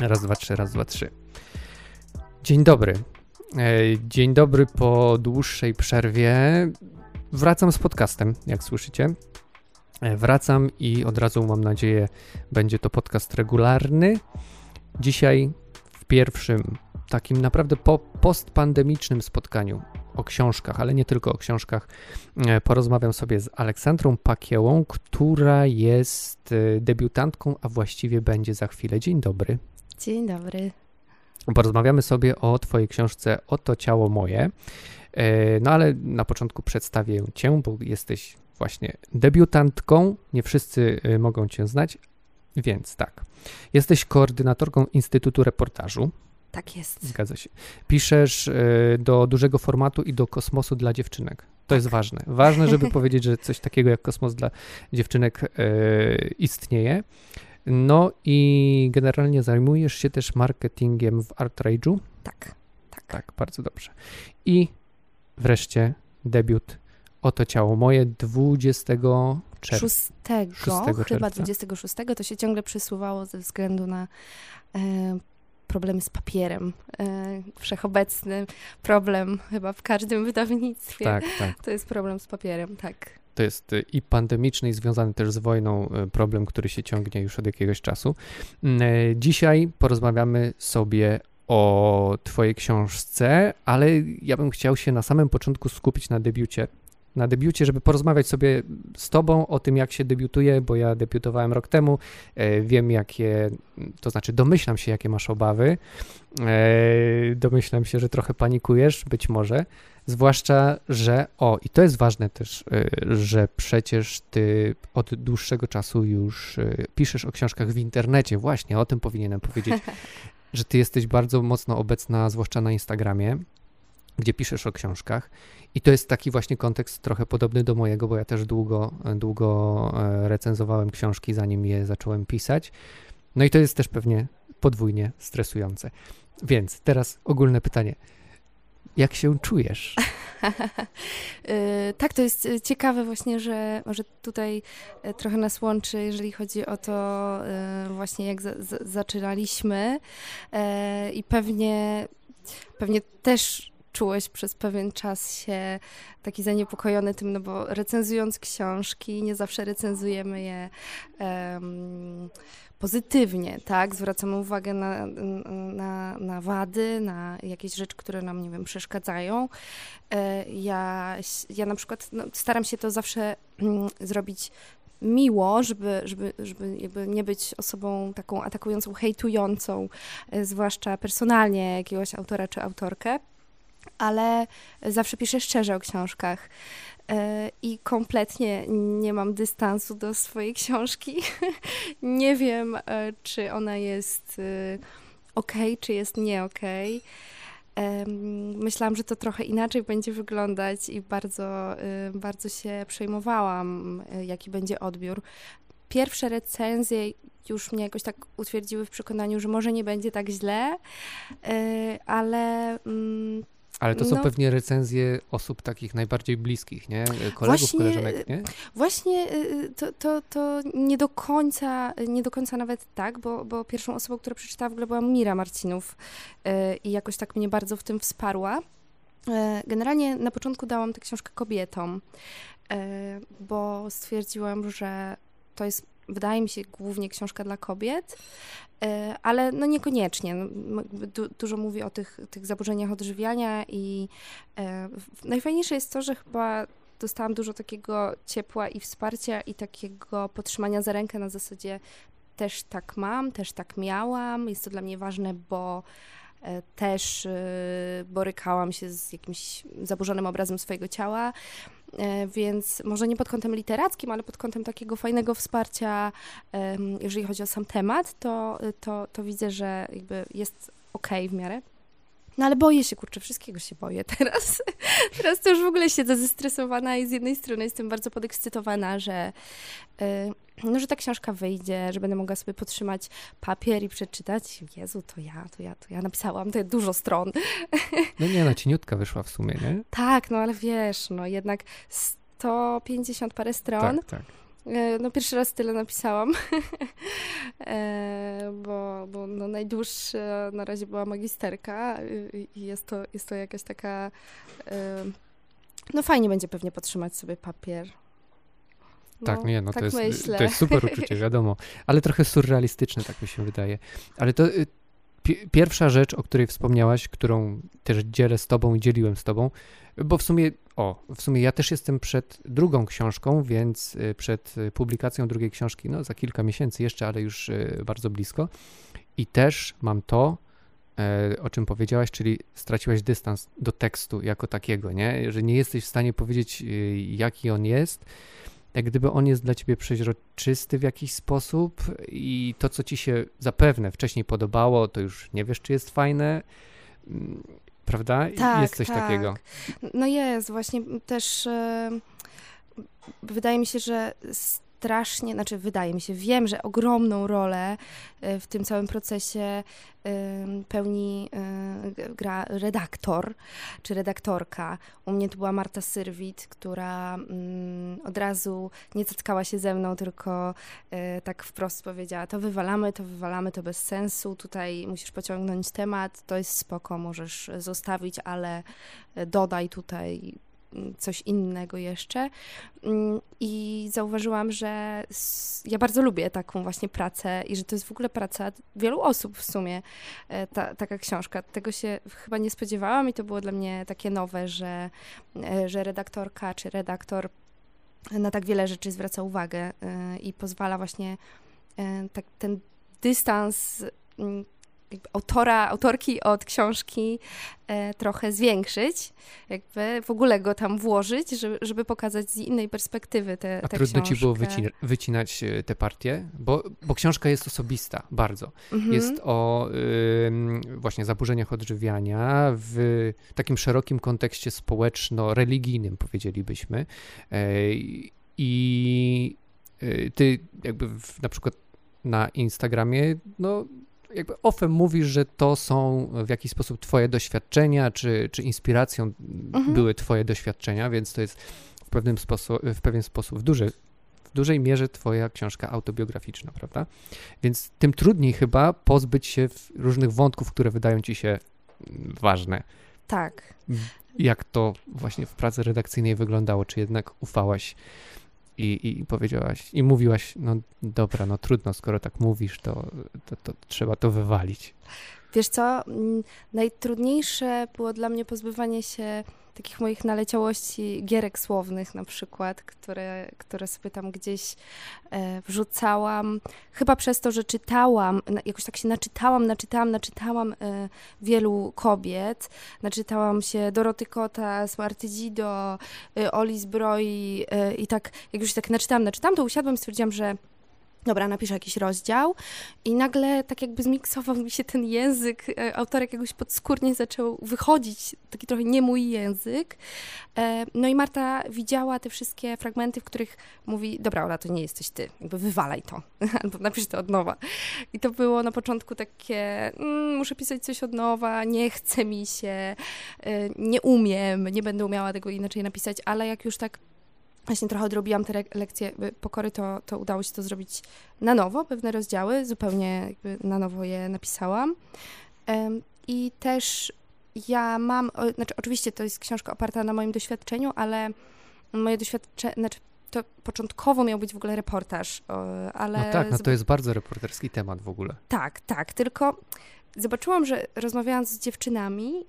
Raz, dwa, trzy, raz, dwa, trzy. Dzień dobry. E, dzień dobry po dłuższej przerwie. Wracam z podcastem, jak słyszycie. E, wracam i od razu mam nadzieję, będzie to podcast regularny. Dzisiaj w pierwszym takim naprawdę po postpandemicznym spotkaniu o książkach, ale nie tylko o książkach, e, porozmawiam sobie z Aleksandrą Pakiełą, która jest debiutantką, a właściwie będzie za chwilę. Dzień dobry. Dzień dobry. Porozmawiamy sobie o Twojej książce Oto ciało moje. E, no ale na początku przedstawię Cię, bo jesteś właśnie debiutantką. Nie wszyscy e, mogą Cię znać, więc tak. Jesteś koordynatorką Instytutu Reportażu. Tak jest. Zgadza się. Piszesz e, do dużego formatu i do kosmosu dla dziewczynek. To tak. jest ważne. Ważne, żeby powiedzieć, że coś takiego jak kosmos dla dziewczynek istnieje. No i generalnie zajmujesz się też marketingiem w ArtRage'u? Tak, tak. Tak, bardzo dobrze. I wreszcie debiut Oto ciało moje 20 czerwca. 6, 6 chyba 26, to się ciągle przysuwało ze względu na e, problemy z papierem. E, wszechobecny problem chyba w każdym wydawnictwie. Tak, tak. To jest problem z papierem, tak. To jest y, i pandemiczny, i związany też z wojną y, problem, który się ciągnie już od jakiegoś czasu. Mm, e, dzisiaj porozmawiamy sobie o Twojej książce, ale ja bym chciał się na samym początku skupić na debiucie. Na debiucie, żeby porozmawiać sobie z Tobą o tym, jak się debiutuje, bo ja debiutowałem rok temu. E, wiem, jakie, to znaczy domyślam się, jakie masz obawy. E, domyślam się, że trochę panikujesz, być może. Zwłaszcza, że o, i to jest ważne też, y, że przecież ty od dłuższego czasu już y, piszesz o książkach w internecie. Właśnie o tym powinienem powiedzieć, że ty jesteś bardzo mocno obecna, zwłaszcza na Instagramie, gdzie piszesz o książkach. I to jest taki właśnie kontekst trochę podobny do mojego, bo ja też długo, długo e, recenzowałem książki, zanim je zacząłem pisać. No i to jest też pewnie podwójnie stresujące. Więc teraz ogólne pytanie. Jak się czujesz? Y, tak, to jest y, ciekawe właśnie, że może tutaj y, trochę nas łączy, jeżeli chodzi o to właśnie jak za, za, zaczynaliśmy i pewnie, pewnie też czułeś przez pewien czas się taki zaniepokojony tym, no bo recenzując książki, nie zawsze recenzujemy je um, pozytywnie, tak? Zwracamy uwagę na, na, na wady, na jakieś rzeczy, które nam, nie wiem, przeszkadzają. E, ja, ja na przykład no, staram się to zawsze mm, zrobić miło, żeby, żeby, żeby nie być osobą taką atakującą, hejtującą, e, zwłaszcza personalnie jakiegoś autora czy autorkę ale zawsze piszę szczerze o książkach. E, I kompletnie nie mam dystansu do swojej książki. nie wiem, e, czy ona jest e, ok, czy jest nie ok. Myślałam, że to trochę inaczej będzie wyglądać i bardzo, bardzo się przejmowałam, jaki będzie odbiór. Pierwsze recenzje już mnie jakoś tak utwierdziły w przekonaniu, że może nie będzie tak źle, ale mm, ale to są no, pewnie recenzje osób takich najbardziej bliskich, nie? Kolegów, właśnie, koleżanek, nie? Właśnie y, to, to, to nie do końca, nie do końca nawet tak, bo, bo pierwszą osobą, która przeczytała w ogóle była Mira Marcinów y, i jakoś tak mnie bardzo w tym wsparła. Y, generalnie na początku dałam tę książkę kobietom, bo stwierdziłam, że to jest wydaje mi się, głównie książka dla kobiet, e, ale no niekoniecznie. No, du dużo mówi o tych, tych zaburzeniach odżywiania i e, najfajniejsze jest to, że chyba dostałam dużo takiego ciepła i wsparcia i takiego podtrzymania za rękę na zasadzie też tak mam, też tak miałam. Jest to dla mnie ważne, bo e, też borykałam się z jakimś zaburzonym obrazem swojego ciała. E, więc może nie pod kątem literackim, ale pod kątem takiego fajnego wsparcia, jeżeli chodzi o sam temat, to, to, to widzę, że jakby jest ok w miarę. No ale boję się, kurczę, wszystkiego się boję teraz. teraz to już w ogóle siedzę zestresowana i z jednej strony jestem bardzo podekscytowana, że, yy, no, że ta książka wyjdzie, że będę mogła sobie podtrzymać papier i przeczytać. Jezu, to ja, to ja, to ja napisałam, to dużo stron. No nie, no cieniutka wyszła w sumie, nie? Tak, no ale wiesz, no jednak 150 parę stron. Tak, tak. E, no pierwszy raz tyle napisałam, e, bo, bo no najdłuższa na razie była magisterka i jest to, jest to jakaś taka, e, no fajnie będzie pewnie podtrzymać sobie papier. No, tak, nie, no tak to, jest, to jest super uczucie, wiadomo, ale trochę surrealistyczne, tak mi się wydaje. Ale to y, pierwsza rzecz, o której wspomniałaś, którą też dzielę z tobą i dzieliłem z tobą, bo w sumie, o, w sumie ja też jestem przed drugą książką, więc y, przed publikacją drugiej książki, no za kilka miesięcy jeszcze, ale już y, bardzo blisko. I też mam to, e, o czym powiedziałaś, czyli straciłaś dystans do tekstu jako takiego, nie? Że nie jesteś w stanie powiedzieć, jaki on jest, jak gdyby on jest dla ciebie przeźroczysty w jakiś sposób i to, co ci się zapewne wcześniej podobało, to już nie wiesz, czy jest fajne, mm, prawda? Tak, jest coś tak. takiego. No jest, właśnie też yy, wydaje mi się, że strasznie, znaczy wydaje mi się, wiem, że ogromną rolę e, w tym całym procesie pełni e, gra redaktor czy redaktorka. U mnie to była Marta Syrwit, która mm, od razu nie zatkała się ze mną, tylko e, tak wprost powiedziała, to wywalamy, to wywalamy, to bez sensu, tutaj musisz pociągnąć temat, to jest spoko, możesz zostawić, ale dodaj tutaj coś innego jeszcze. Mm, I zauważyłam, że ja bardzo lubię taką właśnie pracę i że to jest w ogóle praca wielu osób w sumie, e, ta, taka książka. Tego się chyba nie spodziewałam i to było dla mnie takie nowe, że, e, że redaktorka czy redaktor na tak wiele rzeczy zwraca uwagę e, i pozwala właśnie tak, ten dystans mm, autora, autorki od książki e, trochę zwiększyć, jakby w ogóle go tam włożyć, żeby, żeby pokazać z innej perspektywy tę A trudno książkę. ci było wycina wycinać e, te partie? Bo, bo książka jest osobista, bardzo. Mhm. Jest o y, właśnie zaburzeniach odżywiania w takim szerokim kontekście społeczno-religijnym, powiedzielibyśmy. E, I y, ty jakby w, na przykład na Instagramie, no jakby ofem mówisz, że to są w jakiś sposób twoje doświadczenia, czy, czy inspiracją mhm. były twoje doświadczenia, więc to jest w pewnym sposób, w pewien sposób w dużej, w dużej mierze twoja książka autobiograficzna, prawda? Więc tym trudniej chyba pozbyć się różnych wątków, które wydają ci się ważne. Tak. Jak to właśnie w pracy redakcyjnej wyglądało? Czy jednak ufałaś i, i powiedziałaś, i mówiłaś, no dobra, no trudno, skoro tak mówisz, to, to, to trzeba to wywalić. Wiesz co, mm, najtrudniejsze było dla mnie pozbywanie się takich moich naleciałości gierek słownych na przykład, które, które sobie tam gdzieś e, wrzucałam. Chyba przez to, że czytałam, jakoś tak się naczytałam, naczytałam, naczytałam e, wielu kobiet. Naczytałam się Doroty Kota, Smarty Dido, e, Oli Zbroi e, i tak, jak już się tak naczytałam, naczytałam, to usiadłam i stwierdziłam, że dobra, napiszę jakiś rozdział i nagle tak jakby zmiksował mi się ten język, e, autorek jakoś podskórnie zaczął wychodzić, taki trochę nie mój język. E, no i Marta widziała te wszystkie fragmenty, w których mówi, dobra Ola, to nie jesteś ty, jakby wywalaj to, albo napisz to od nowa. I to było na początku takie, mm, muszę pisać coś od nowa, nie chce mi się, e, nie umiem, nie będę umiała tego inaczej napisać, ale jak już tak właśnie trochę odrobiłam te lekcje pokory, to, to udało się to zrobić na nowo, pewne rozdziały, zupełnie na nowo je napisałam. I też ja mam, znaczy oczywiście to jest książka oparta na moim doświadczeniu, ale moje doświadczenie, znaczy to początkowo miał być w ogóle reportaż, ale... No tak, no to jest bardzo reporterski temat w ogóle. Tak, tak, tylko zobaczyłam, że rozmawiając z dziewczynami yy,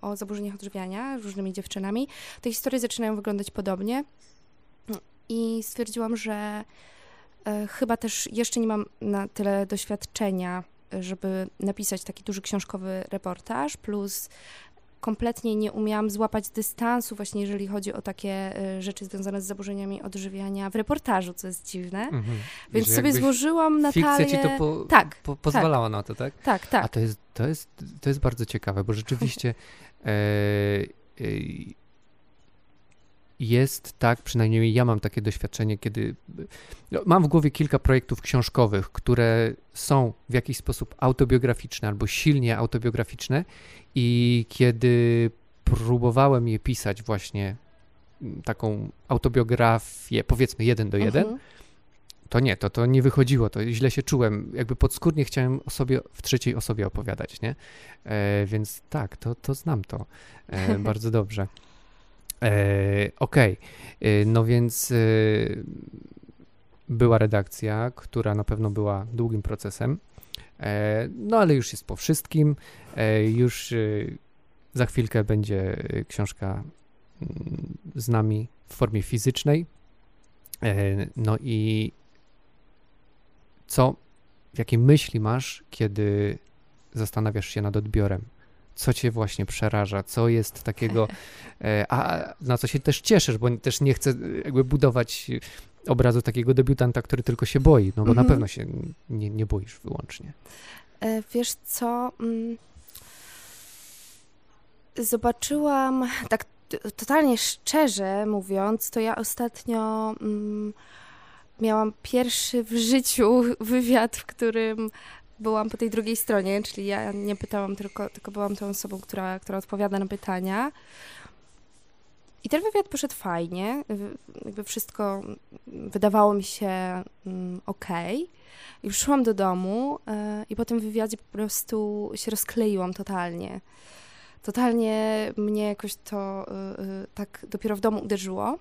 o zaburzeniach odżywiania, różnymi dziewczynami, te historie zaczynają wyglądać podobnie i stwierdziłam, że e, chyba też jeszcze nie mam na tyle doświadczenia, żeby napisać taki duży książkowy reportaż, plus kompletnie nie umiałam złapać dystansu właśnie jeżeli chodzi o takie e, rzeczy związane z zaburzeniami odżywiania w reportażu, co jest dziwne. Mhm. Więc sobie złożyłam Natalię... Fikcja ci to po, tak, po, pozwalała tak. na to, tak? Tak, tak. A to jest, to jest, to jest bardzo ciekawe, bo rzeczywiście e, e, jest tak, przynajmniej ja mam takie doświadczenie, kiedy no, mam w głowie kilka projektów książkowych, które są w jakiś sposób autobiograficzne albo silnie autobiograficzne i kiedy próbowałem je pisać właśnie mm, taką autobiografię, powiedzmy jeden do jeden, mhm. to nie, to, to nie wychodziło, to źle się czułem. Jakby podskórnie chciałem o sobie w trzeciej osobie opowiadać, nie? E, więc tak, to, to znam to e, bardzo dobrze. E, Okej, okay. E, no więc e, była redakcja, która na pewno była długim procesem, no ale już jest po wszystkim, już za chwilkę będzie książka mm, z nami w formie fizycznej. No i co, jakie myśli masz, kiedy zastanawiasz się nad odbiorem? Co cię właśnie przeraża? Co jest takiego, e, a na co się też cieszysz, bo też nie chcę jakby budować obrazu takiego debiutanta, który tylko się boi, no bo mhm. na pewno się nie, nie boisz wyłącznie. E, wiesz co, mm, zobaczyłam, tak totalnie szczerze mówiąc, to ja ostatnio mm, miałam pierwszy w życiu wywiad, w którym byłam po tej drugiej stronie, czyli ja nie pytałam, tylko, tylko byłam tą osobą, która, która odpowiada na pytania. I ten wywiad poszedł fajnie, jakby wszystko wydawało mi się mm, ok. I przyszłam do domu y, i po tym wywiadzie po prostu się rozkleiłam totalnie. Totalnie mnie jakoś to y, y, tak dopiero w domu uderzyło.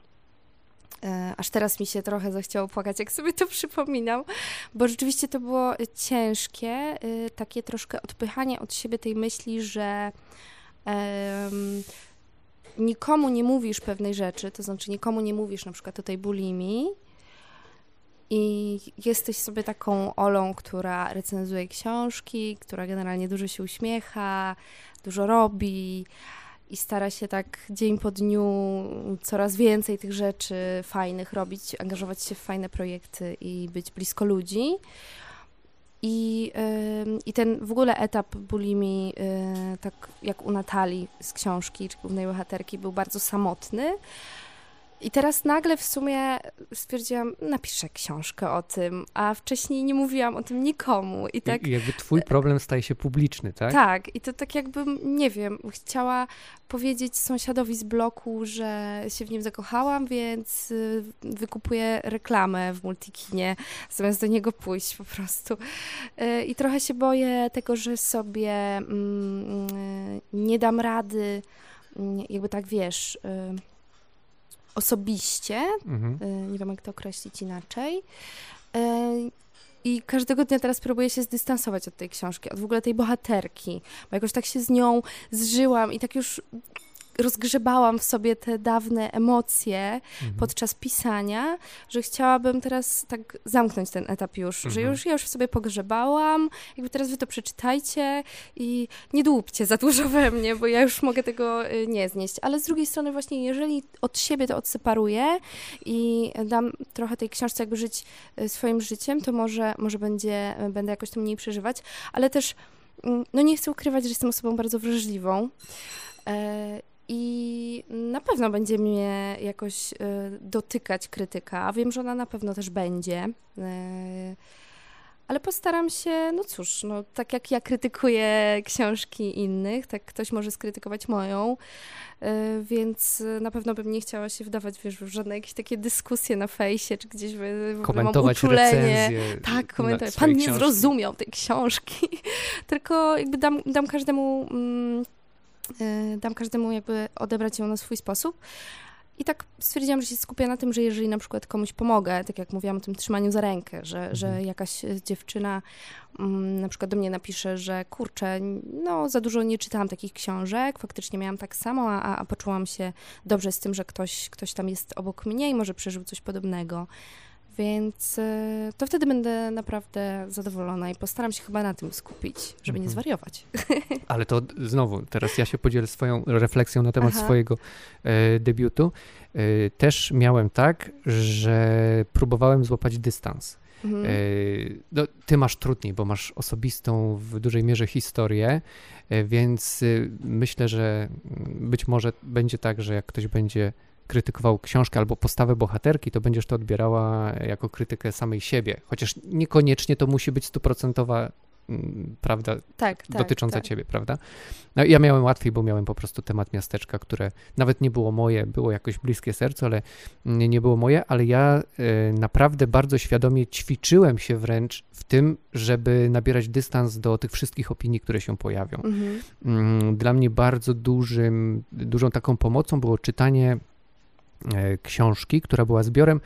E, aż teraz mi się trochę zachciało płakać, jak sobie to przypominam, bo rzeczywiście to było ciężkie, e, takie troszkę odpychanie od siebie tej myśli, że um, nikomu nie mówisz pewnej rzeczy, to znaczy nikomu nie mówisz na przykład o tej bulimii i jesteś sobie taką Olą, która recenzuje książki, która generalnie dużo się uśmiecha, dużo robi, i stara się tak dzień po dniu coraz więcej tych rzeczy fajnych robić, angażować się w fajne projekty i być blisko ludzi. I, yy, I ten w ogóle etap bulimii, yy, tak jak u Natalii z książki, czy głównej bohaterki, był bardzo samotny. I teraz nagle w sumie stwierdziłam, napiszę książkę o tym, a wcześniej nie mówiłam o tym nikomu. I tak. I jakby twój problem staje się publiczny, tak? Tak, i to tak jakbym, nie wiem, chciała powiedzieć sąsiadowi z bloku, że się w nim zakochałam, więc y, wykupuję reklamę w multikinie, zamiast do niego pójść po prostu. Y, I trochę się boję tego, że sobie mm, y, nie dam rady, jakby tak wiesz osobiście, mhm. Y, nie wiem jak to określić inaczej. Y, I każdego dnia teraz próbuję się zdystansować od tej książki, od w ogóle tej bohaterki, bo jakoś tak się z nią zżyłam i tak już rozgrzebałam w sobie te dawne emocje mhm. podczas pisania, że chciałabym teraz tak zamknąć ten etap już, mhm. że już ja już w sobie pogrzebałam, jakby teraz wy to przeczytajcie i nie dłubcie za dużo we mnie, bo ja już mogę tego y, nie znieść. Ale z drugiej strony właśnie, jeżeli od siebie to odseparuję i dam trochę tej książce jakby żyć y, swoim życiem, to może, może będzie, będę jakoś to mniej przeżywać, ale też mm, no nie chcę ukrywać, że jestem osobą bardzo wrażliwą. I na pewno będzie mnie jakoś y, dotykać krytyka. Wiem, że ona na pewno też będzie. Y, ale postaram się, no cóż, no, tak jak ja krytykuję książki innych, tak ktoś może skrytykować moją, y, więc na pewno bym nie chciała się wdawać wiesz, w żadne jakieś takie dyskusje na fejsie, czy gdzieś w, komentować mam uczulenie. Tak, komentować. Pan nie książki. zrozumiał tej książki. Tylko jakby dam, dam każdemu... Mm, dam każdemu jakby odebrać ją na swój sposób. I tak stwierdziłam, że się skupię na tym, że jeżeli na przykład komuś pomogę, tak jak mówiłam o tym trzymaniu za rękę, że, mhm. że jakaś y, dziewczyna um, na przykład do mnie napisze, że kurczę, no za dużo nie czytałam takich książek, faktycznie miałam tak samo, a, a poczułam się dobrze z tym, że ktoś, ktoś tam jest obok mnie i może przeżył coś podobnego. Więc e, to wtedy będę naprawdę zadowolona i postaram się chyba na tym skupić, żeby nie mhm. zwariować. Ale to znowu, teraz ja się podzielę swoją refleksją na temat Aha. swojego e, debiutu. E, też miałem tak, że próbowałem złapać dystans. Mhm. E, no, ty masz trudniej, bo masz osobistą w dużej mierze historię, e, więc e, myślę, że być może będzie tak, że jak ktoś będzie krytykował książkę albo postawę bohaterki, to będziesz to odbierała jako krytykę samej siebie. Chociaż niekoniecznie to musi być stuprocentowa mm, prawda, tak, tak, dotycząca tak. ciebie, prawda? No, ja miałem łatwiej, bo miałem po prostu temat miasteczka, które nawet nie było moje, było jakoś bliskie sercu, ale nie, nie było moje, ale ja y, naprawdę bardzo świadomie ćwiczyłem się wręcz w tym, żeby nabierać dystans do tych wszystkich opinii, które się pojawią. Mhm. Mm, Dla mnie bardzo dużym, dużą taką pomocą było czytanie książki, która była zbiorem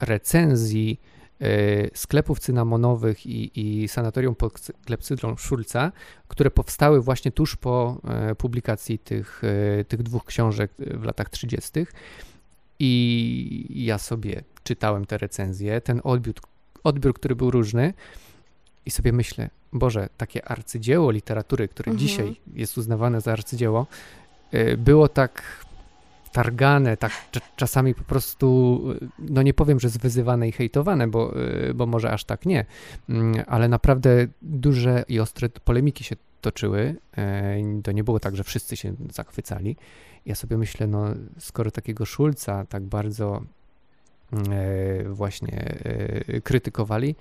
recenzji e, sklepów cynamonowych i, i sanatorium pod klepsydrą Schulza, które powstały właśnie tuż po e, publikacji tych, e, tych dwóch książek w latach 30. I ja sobie czytałem te recenzje, ten odbiór, odbiór, który był różny, i sobie myślę, Boże, takie arcydzieło literatury, które Mhm. dzisiaj jest uznawane za arcydzieło, było tak targane, tak cz- czasami po prostu, y, no nie powiem, że zwyzywane i hejtowane, bo, y, bo może aż tak nie, Mm, ale naprawdę duże i ostre polemiki się toczyły. e, To nie było tak, że wszyscy się zachwycali. Ja sobie myślę, no skoro takiego Szulca tak bardzo właśnie krytykowali,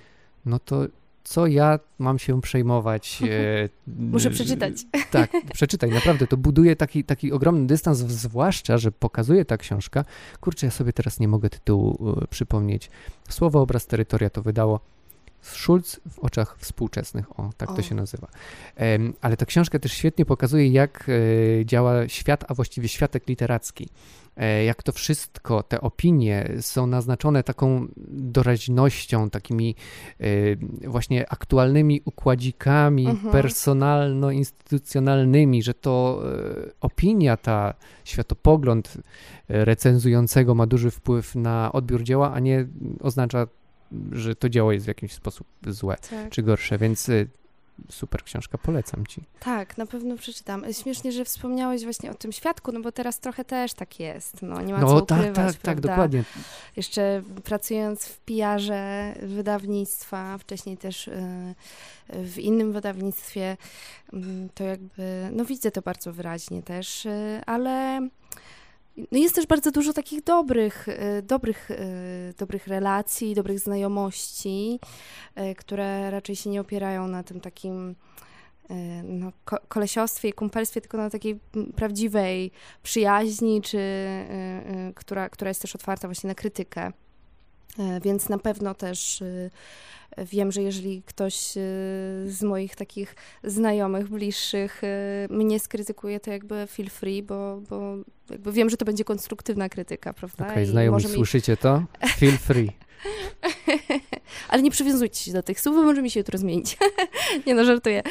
no to co ja mam się przejmować? e, Muszę przeczytać. Tak, przeczytaj, naprawdę, to buduje taki, taki ogromny dystans, zwłaszcza, że pokazuje ta książka. Kurczę, ja sobie teraz nie mogę tytułu e, przypomnieć. Słowo obraz terytoria to wydało Schulz w oczach współczesnych, o, tak O. to się nazywa. Ale ta książka też świetnie pokazuje, jak e, działa świat, a właściwie światek literacki. E, jak to wszystko, te opinie są naznaczone taką doraźnością, takimi e, właśnie aktualnymi układzikami Mhm. personalno-instytucjonalnymi, że to opinia ta, światopogląd recenzującego ma duży wpływ na odbiór dzieła, a nie oznacza, że to dzieło jest w jakiś sposób złe Tak. czy gorsze, więc e, super książka, polecam ci. Tak, na pewno przeczytam. Śmiesznie, że wspomniałeś właśnie o tym świadku, no bo teraz trochę też tak jest. No, nie ma co No ukrywać, tak, tak, tak, dokładnie. Jeszcze pracując w PR-ze wydawnictwa, wcześniej też y, w innym wydawnictwie, mm, to jakby, no widzę to bardzo wyraźnie też, y, ale no jest też bardzo dużo takich dobrych, y, dobrych, y, dobrych relacji, dobrych znajomości, y, które raczej się nie opierają na tym takim no, ko- kolesiostwie i kumpelstwie, tylko na takiej prawdziwej przyjaźni, czy która, która jest też otwarta właśnie na krytykę. E, Więc na pewno też y, wiem, że jeżeli ktoś y, z moich takich znajomych, bliższych mnie skrytykuje, to jakby feel free, bo, bo jakby wiem, że to będzie konstruktywna krytyka, prawda? Okej, I znajomi, mi- słyszycie to? Feel free. Ale nie przywiązujcie się do tych słów, bo może mi się jutro zmienić. nie no, żartuję.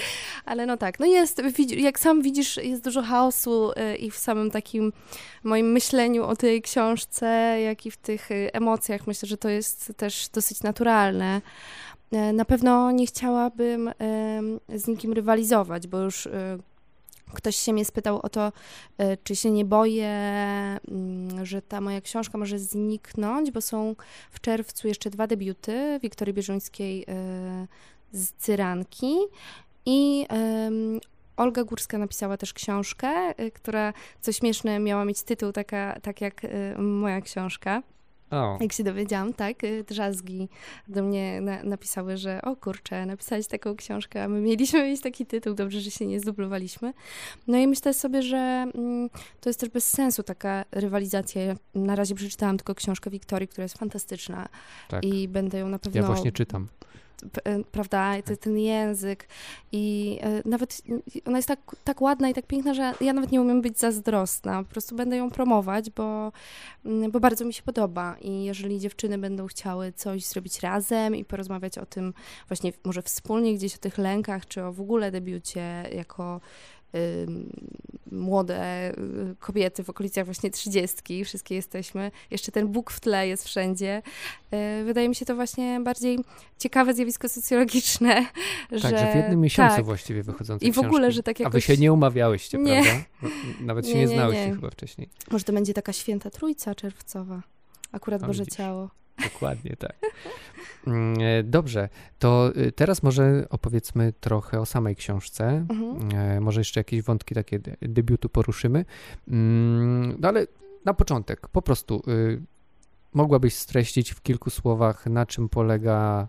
Ale no tak, no jest, jak sam widzisz, jest dużo chaosu y, i w samym takim moim myśleniu o tej książce, jak i w tych y, emocjach. Myślę, że to jest też dosyć naturalne. E, Na pewno nie chciałabym z nikim rywalizować, bo już y, ktoś się mnie spytał o to, y, czy się nie boję, mm, że ta moja książka może zniknąć, bo są w czerwcu jeszcze dwa debiuty Wiktorii Bieżuńskiej y, z Cyranki i Olga Górska napisała też książkę, y, która, co śmieszne, miała mieć tytuł taka, tak jak moja książka. O, Jak się dowiedziałam, tak, y, drzazgi do mnie na, napisały, że o kurczę, napisałeś taką książkę, a my mieliśmy mieć taki tytuł, dobrze, że się nie zdublowaliśmy. No i myślę sobie, że mm, to jest też bez sensu taka rywalizacja. Ja na razie przeczytałam tylko książkę Wiktorii, która jest fantastyczna tak. i będę ją na pewno Ja właśnie czytam. E, prawda, ten język. I e, nawet ona jest tak, tak ładna i tak piękna, że ja nawet nie umiem być zazdrosna, po prostu będę ją promować, bo, mm, bo bardzo mi się podoba. I jeżeli dziewczyny będą chciały coś zrobić razem i porozmawiać o tym właśnie może wspólnie gdzieś o tych lękach, czy o w ogóle debiucie jako młode y, kobiety w okolicach właśnie trzydziestki, wszystkie jesteśmy, jeszcze ten Bóg w tle jest wszędzie. Y, Wydaje mi się to właśnie bardziej ciekawe zjawisko socjologiczne, Tak, że, że w jednym miesiącu tak, właściwie wychodzące I w ogóle, książki. że tak A wy jakoś... się nie umawiałyście, Nie. prawda? No, Nawet się Nie, nie, nie, znałyście nie. chyba wcześniej. Może to będzie taka święta trójca czerwcowa. Akurat Boże. Ciało. Dokładnie tak. Mm, e, Dobrze, to y, teraz może opowiedzmy trochę o samej książce. Mhm. E, Może jeszcze jakieś wątki takie de- debiutu poruszymy. Mm, No ale na początek, po prostu y, mogłabyś streścić w kilku słowach, na czym polega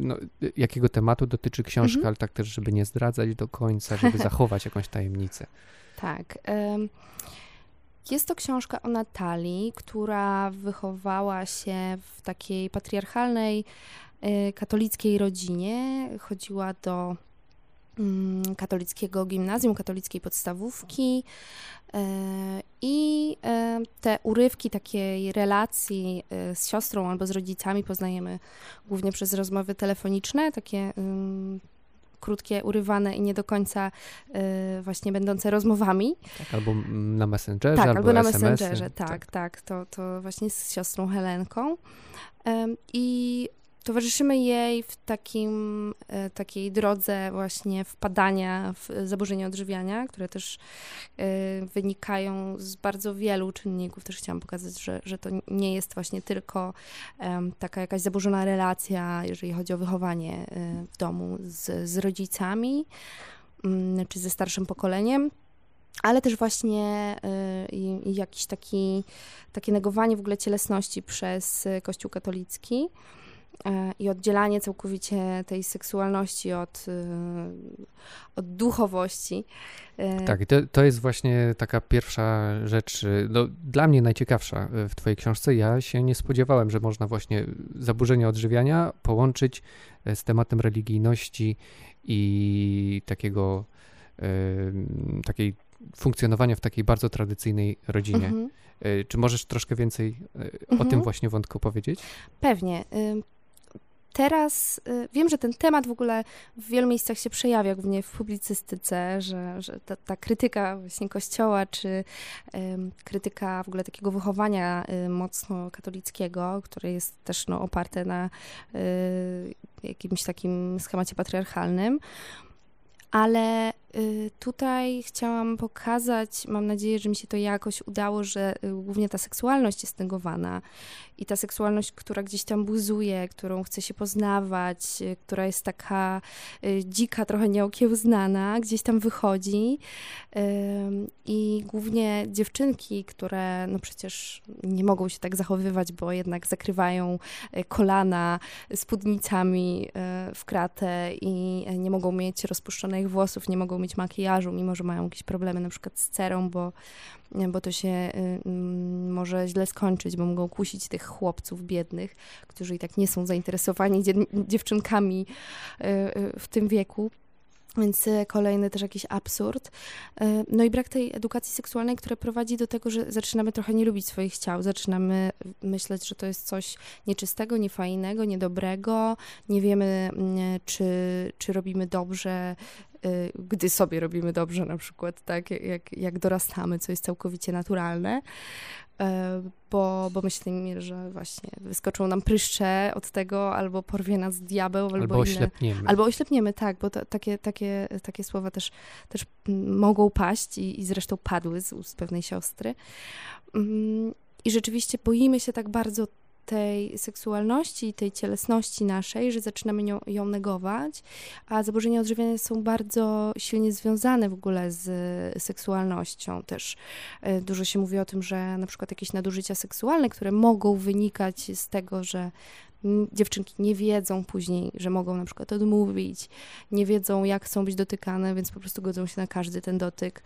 no, jakiego tematu dotyczy książka, Mhm. ale tak też, żeby nie zdradzać do końca, żeby zachować jakąś tajemnicę. Tak. em, Jest to książka o Natalii, która wychowała się w takiej patriarchalnej e, katolickiej rodzinie. Chodziła do mm, katolickiego gimnazjum, katolickiej podstawówki. e, I e, te urywki takiej relacji z siostrą albo z rodzicami poznajemy głównie przez rozmowy telefoniczne, takie krótkie, urywane i nie do końca y, właśnie będące rozmowami. Tak, albo na Messengerze, Tak, albo, albo na SMS-y. Messengerze, tak, tak, to, to właśnie z siostrą Helenką. I towarzyszymy jej w takim, e, takiej drodze właśnie wpadania w zaburzenia odżywiania, które też e, wynikają z bardzo wielu czynników. Też chciałam pokazać, że, że to nie jest właśnie tylko taka jakaś zaburzona relacja, jeżeli chodzi o wychowanie e, w domu z, z rodzicami mm, czy ze starszym pokoleniem, ale też właśnie y, jakiś taki, takie negowanie w ogóle cielesności przez Kościół katolicki i oddzielanie całkowicie tej seksualności od, y, od duchowości. Y, Tak, i to, to jest właśnie taka pierwsza rzecz, y, no, dla mnie najciekawsza y, w Twojej książce. Ja się nie spodziewałem, że można właśnie zaburzenia odżywiania połączyć y, z tematem religijności i takiego takiej funkcjonowania w takiej bardzo tradycyjnej rodzinie. mhm. Czy możesz troszkę więcej o Mhm. tym właśnie wątku powiedzieć? Pewnie. Teraz y, wiem, że ten temat w ogóle w wielu miejscach się przejawia, głównie w publicystyce, że, że ta, ta krytyka właśnie kościoła, czy krytyka w ogóle takiego wychowania y, mocno katolickiego, które jest też no, oparte na y, jakimś takim schemacie patriarchalnym. Ale tutaj chciałam pokazać, mam nadzieję, że mi się to jakoś udało, że y, głównie ta seksualność jest negowana i ta seksualność, która gdzieś tam buzuje, którą chce się poznawać, y, która jest taka y, dzika, trochę nieokiełznana, gdzieś tam wychodzi. I głównie dziewczynki, które no przecież nie mogą się tak zachowywać, bo jednak zakrywają y, kolana spódnicami y, w kratę i y, nie mogą mieć rozpuszczonych włosów, nie mogą mieć makijażu, mimo że mają jakieś problemy na przykład z cerą, bo bo to się y, mm, może źle skończyć, bo mogą kusić tych chłopców biednych, którzy i tak nie są zainteresowani dzie- dziewczynkami y, y, w tym wieku. Więc y, kolejny też jakiś absurd. No i brak tej edukacji seksualnej, która prowadzi do tego, że zaczynamy trochę nie lubić swoich ciał, zaczynamy myśleć, że to jest coś nieczystego, niefajnego, niedobrego. Nie wiemy, mm, czy, czy robimy dobrze, gdy sobie robimy dobrze, na przykład, tak, jak, jak dorastamy, co jest całkowicie naturalne. E, Bo, bo myślimy, że właśnie wyskoczą nam pryszcze od tego, albo porwie nas diabeł, albo, Albo inne. oślepniemy. Albo oślepniemy, tak, bo to, takie, takie, takie słowa też, też mogą paść i, i zresztą padły z ust pewnej siostry. Mm, I rzeczywiście boimy się tak bardzo tej seksualności, tej cielesności naszej, że zaczynamy ją, negować, a zaburzenia odżywiania są bardzo silnie związane w ogóle z seksualnością też. E, Dużo się mówi o tym, że na przykład jakieś nadużycia seksualne, które mogą wynikać z tego, że dziewczynki nie wiedzą później, że mogą na przykład odmówić, nie wiedzą, jak chcą być dotykane, więc po prostu godzą się na każdy ten dotyk.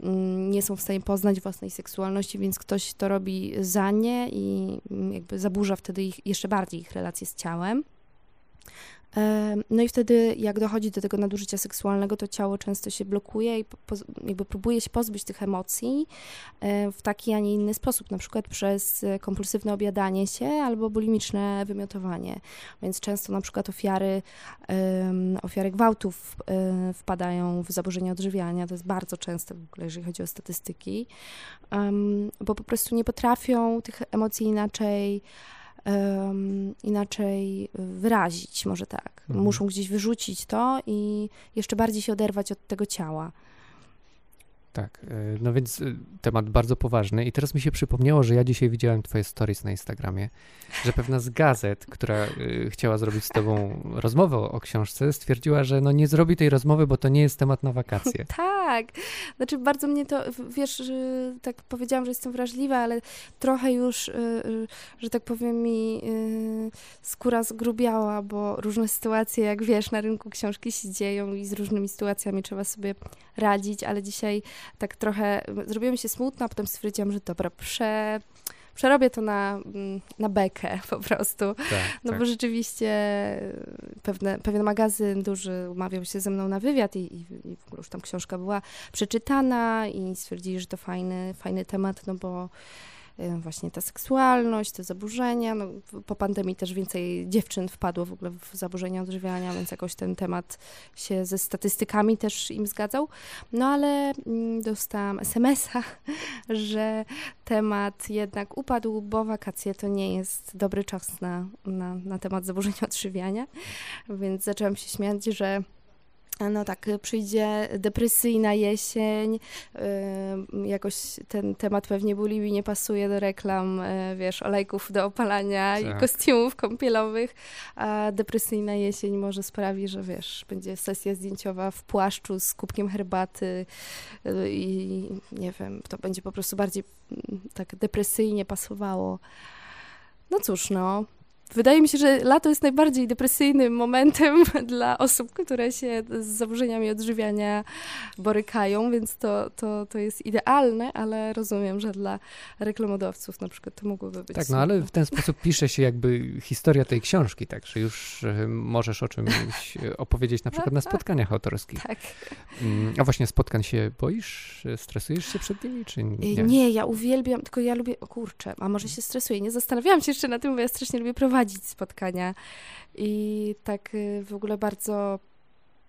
Mm, Nie są w stanie poznać własnej seksualności, więc ktoś to robi za nie i mm, jakby zaburza wtedy ich, jeszcze bardziej ich relacje z ciałem. No i wtedy, jak dochodzi do tego nadużycia seksualnego, to ciało często się blokuje i jakby próbuje się pozbyć tych emocji w taki, a nie inny sposób, na przykład przez e, kompulsywne objadanie się albo bulimiczne wymiotowanie. Więc często na przykład ofiary, ofiary gwałtów e, wpadają w zaburzenia odżywiania. To jest bardzo częste w ogóle, jeżeli chodzi o statystyki, bo po prostu nie potrafią tych emocji inaczej em, inaczej wyrazić, może tak. Mhm. Muszą gdzieś wyrzucić to i jeszcze bardziej się oderwać od tego ciała. Tak. E, no więc e, temat bardzo poważny i teraz mi się przypomniało, że ja dzisiaj widziałem twoje stories na Instagramie, że pewna z gazet, która e, chciała zrobić z tobą rozmowę o książce, stwierdziła, że no nie zrobi tej rozmowy, bo to nie jest temat na wakacje. tak. Znaczy bardzo mnie to, wiesz, tak powiedziałam, że jestem wrażliwa, ale trochę już, że tak powiem mi skóra zgrubiała, bo różne sytuacje, jak wiesz, na rynku książki się dzieją i z różnymi sytuacjami trzeba sobie radzić, ale dzisiaj tak trochę zrobiło mi się smutno, a potem stwierdziłam, że dobra, prze, przerobię to na, mm, na bekę po prostu. Tak, no tak. bo rzeczywiście pewne, pewien magazyn duży umawiał się ze mną na wywiad i, i, i w ogóle już tam książka była przeczytana i stwierdzili, że to fajny, fajny temat, no bo właśnie ta seksualność, te zaburzenia. No, po pandemii też więcej dziewczyn wpadło w ogóle w zaburzenia odżywiania, więc jakoś ten temat się ze statystykami też im zgadzał. No ale mm, dostałam SMS-a, że temat jednak upadł, bo wakacje to nie jest dobry czas na, na, na temat zaburzenia odżywiania, więc zaczęłam się śmiać, że no tak, przyjdzie depresyjna jesień, yy, jakoś ten temat pewnie bulimii nie pasuje do reklam, yy, wiesz, olejków do opalania tak. i kostiumów kąpielowych, a depresyjna jesień może sprawi, że wiesz, będzie sesja zdjęciowa w płaszczu z kubkiem herbaty yy, i nie wiem, to będzie po prostu bardziej mm, tak depresyjnie pasowało. No cóż, no, Wydaje mi się, że lato jest najbardziej depresyjnym momentem dla osób, które się z zaburzeniami odżywiania borykają, więc to, to, to jest idealne, ale rozumiem, że dla reklamodawców na przykład to mogłoby być. Tak, no ale w ten sposób pisze się jakby historia tej książki, tak, że już możesz o czymś opowiedzieć na przykład na spotkaniach autorskich. Tak. Mm, a właśnie spotkań się boisz? Stresujesz się przed nimi, czy nie? Nie, ja uwielbiam, tylko ja lubię, o kurczę, a może się stresuję, nie zastanawiałam się jeszcze na tym, bo ja strasznie lubię prowadzić prowadzić spotkania. I tak y, w ogóle bardzo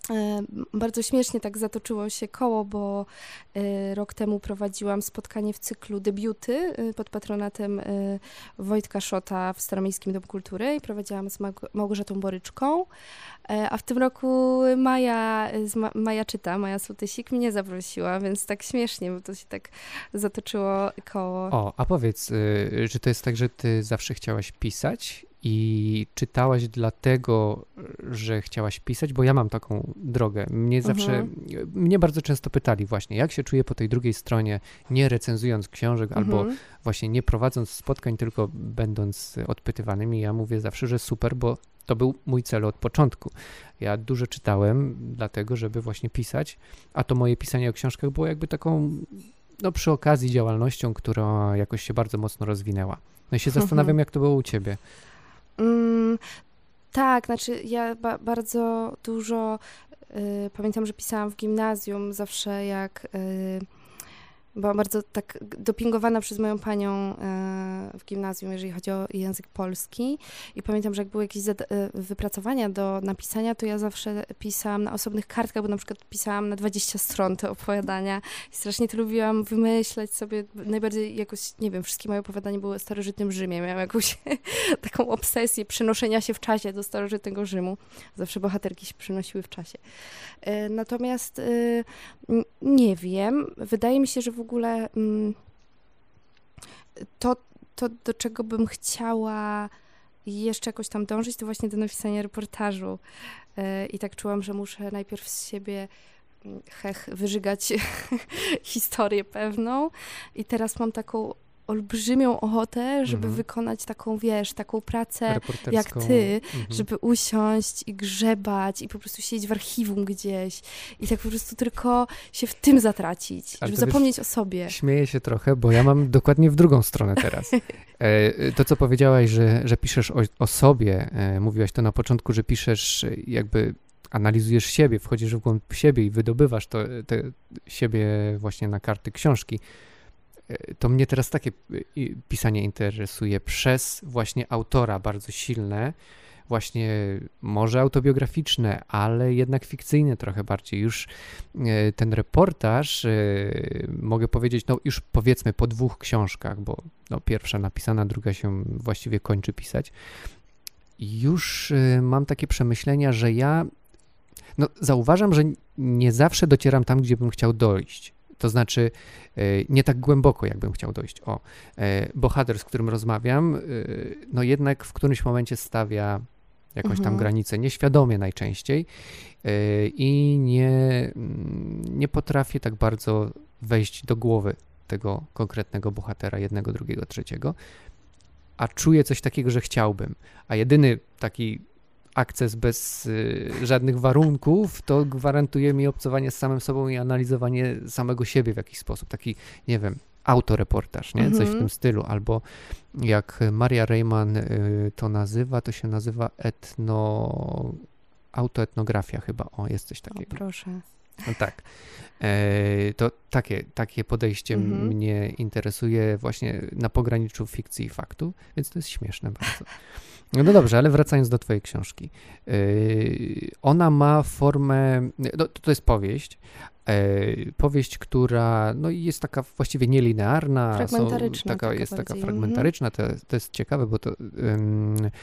E, bardzo śmiesznie tak zatoczyło się koło, bo e, rok temu prowadziłam spotkanie w cyklu debiuty e, pod patronatem Wojtka Szota w Staromiejskim Domu Kultury i prowadziłam z Małgorzatą Boryczką, a w tym roku Maja, Maja czyta, Maja Sutysik mnie zaprosiła, więc tak śmiesznie, bo to się tak zatoczyło koło. O, a powiedz, y, czy to jest tak, że ty zawsze chciałaś pisać i czytałaś dlatego, że chciałaś pisać, bo ja mam taką drogę. Mnie zawsze, mhm. mnie bardzo często pytali właśnie, jak się czuję po tej drugiej stronie, nie recenzując książek mhm. albo właśnie nie prowadząc spotkań, tylko będąc odpytywanym i ja mówię zawsze, że super, bo to był mój cel od początku. Ja dużo czytałem dlatego, żeby właśnie pisać, a to moje pisanie o książkach było jakby taką, no przy okazji działalnością, która jakoś się bardzo mocno rozwinęła. No i się zastanawiam, mhm. jak to było u ciebie. Mm, tak, znaczy ja ba bardzo dużo y, pamiętam, że pisałam w gimnazjum zawsze jak y, byłam bardzo tak dopingowana przez moją panią e, w gimnazjum, jeżeli chodzi o język polski. I pamiętam, że jak były jakieś e, wypracowania do napisania, to ja zawsze pisałam na osobnych kartkach, bo na przykład pisałam na 20 stron te opowiadania i strasznie to lubiłam wymyślać sobie. Najbardziej jakoś, nie wiem, wszystkie moje opowiadania były o starożytnym Rzymie. Miałam jakąś taką obsesję przenoszenia się w czasie do starożytnego Rzymu. Zawsze bohaterki się przynosiły w czasie. E, natomiast nie wiem, wydaje mi się, że w ogóle mm, to, to, do czego bym chciała jeszcze jakoś tam dążyć, to właśnie do napisania reportażu. E, I tak czułam, że muszę najpierw z siebie mm, hech, wyżygać historię pewną. I teraz mam taką olbrzymią ochotę, żeby mhm. wykonać taką, wiesz, taką pracę jak ty, mhm. żeby usiąść i grzebać i po prostu siedzieć w archiwum gdzieś i tak po prostu tylko się w tym zatracić, Ale żeby zapomnieć wiesz, o sobie. Śmieję się trochę, bo ja mam dokładnie w drugą stronę teraz. E, to, co powiedziałaś, że, że piszesz o, o sobie, e, mówiłaś to na początku, że piszesz jakby analizujesz siebie, wchodzisz w głąb siebie i wydobywasz to, te, siebie właśnie na karty książki to mnie teraz takie y, pisanie interesuje przez właśnie autora bardzo silne, właśnie może autobiograficzne, ale jednak fikcyjne trochę bardziej. Już y, ten reportaż, y, mogę powiedzieć, no już powiedzmy po dwóch książkach, bo no, pierwsza napisana, druga się właściwie kończy pisać, już mam takie przemyślenia, że ja no, zauważam, że nie zawsze docieram tam, gdzie bym chciał dojść To znaczy, nie tak głęboko, jakbym chciał dojść. O, bohater, z którym rozmawiam, no jednak w którymś momencie stawia jakąś tam mhm. granicę, nieświadomie najczęściej i nie, mm, nie potrafię tak bardzo wejść do głowy tego konkretnego bohatera, jednego, drugiego, trzeciego, a czuję coś takiego, że chciałbym. A jedyny taki akces bez y, żadnych warunków, to gwarantuje mi obcowanie z samym sobą i analizowanie samego siebie w jakiś sposób. Taki, nie wiem, autoreportaż, nie? Coś w mhm. tym stylu. Albo jak Maria Rayman y, to nazywa, to się nazywa etno... autoetnografia chyba. O, jest coś takiego. O, proszę. No tak. E, to takie, takie podejście mhm. mnie interesuje właśnie na pograniczu fikcji i faktu, więc to jest śmieszne bardzo. No dobrze, ale wracając do twojej książki. E, ona ma formę, no, to jest powieść, E, powieść, która no, jest taka właściwie nielinearna. Fragmentaryczna. Są, taka, jest bardziej. taka fragmentaryczna, to, to jest ciekawe, bo to,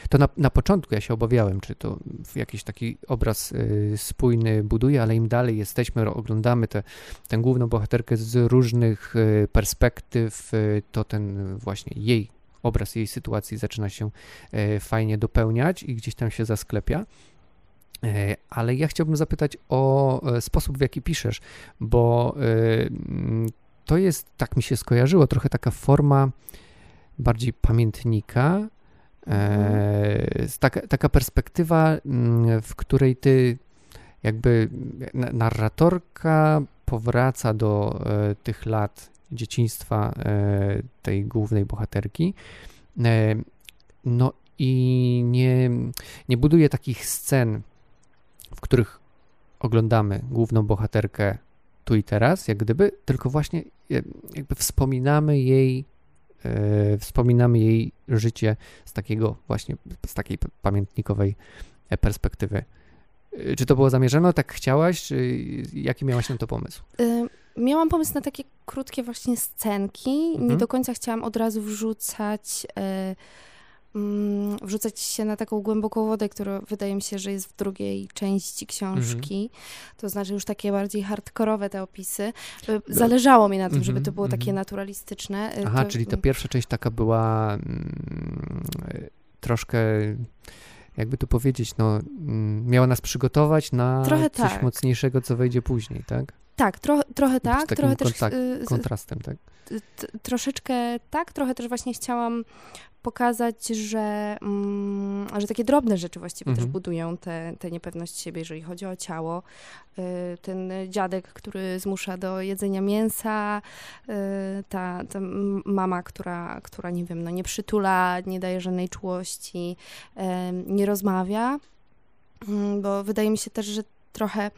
to na, na początku ja się obawiałem, czy to jakiś taki obraz y, spójny buduje, ale im dalej jesteśmy, oglądamy tę, tę główną bohaterkę z różnych y, perspektyw, y, to ten właśnie jej obraz jej sytuacji zaczyna się fajnie dopełniać i gdzieś tam się zasklepia. E, ale ja chciałbym zapytać o e, sposób, w jaki piszesz, bo e, mm, to jest, tak mi się skojarzyło, trochę taka forma bardziej pamiętnika, mhm. taka, taka perspektywa, mm, w której ty jakby narratorka powraca do tych lat dzieciństwa tej głównej bohaterki. No i nie, nie buduje takich scen, w których oglądamy główną bohaterkę tu i teraz, jak gdyby, tylko właśnie jakby wspominamy jej, e, wspominamy jej życie z takiego właśnie, z takiej pamiętnikowej e, perspektywy. E, czy to było zamierzone? Tak chciałaś? Czy jaki miałaś na to pomysł? Y miałam pomysł na takie krótkie właśnie scenki. Mhm. Nie do końca chciałam od razu wrzucać y mm, wrzucać się na taką głęboką wodę, która wydaje mi się, że jest w drugiej części książki. Mhm. To znaczy już takie bardziej hardkorowe te opisy. E, zależało mi na tym, żeby to było takie mhm. naturalistyczne. E, Aha, to... czyli ta pierwsza część taka była mm, troszkę jakby tu powiedzieć, no, mm, miała nas przygotować na trochę coś tak. mocniejszego, co wejdzie później, tak? Tak, tro, trochę tak, trochę też... kontrastem, tak? troszeczkę tak, trochę też właśnie chciałam pokazać, że, mm, że takie drobne rzeczy właściwie mhm. też budują tę niepewność siebie, jeżeli chodzi o ciało. Y, ten dziadek, który zmusza do jedzenia mięsa, y, ta, ta mama, która, która, nie wiem, no nie przytula, nie daje żadnej czułości, y, nie rozmawia, mm, bo wydaje mi się też, że trochę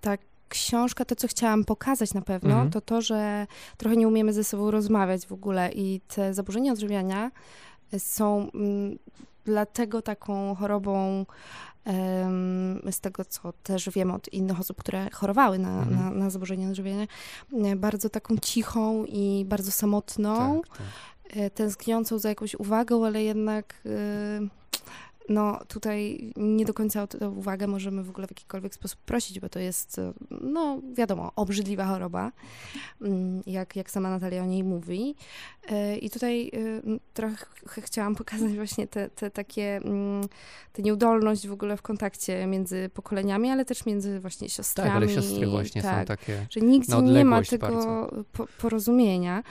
tak książka, to co chciałam pokazać na pewno, mhm. to to, że trochę nie umiemy ze sobą rozmawiać w ogóle i te zaburzenia odżywiania są mm, dlatego taką chorobą, z tego co też wiem od innych osób, które chorowały na, mhm. na, na zaburzenia odżywiania, bardzo taką cichą i bardzo samotną, tak, tak. E, tęskniącą za jakąś uwagą, ale jednak y, no tutaj nie do końca o tę uwagę możemy w ogóle w jakikolwiek sposób prosić, bo to jest, no wiadomo, obrzydliwa choroba, mm, jak, jak sama Natalia o niej mówi. E, I tutaj y, trochę chciałam pokazać właśnie te, te takie, mm, tę nieudolność w ogóle w kontakcie między pokoleniami, ale też między właśnie siostrami. Tak, ale siostry właśnie tak, są takie Że nigdzie nie ma tego po, porozumienia.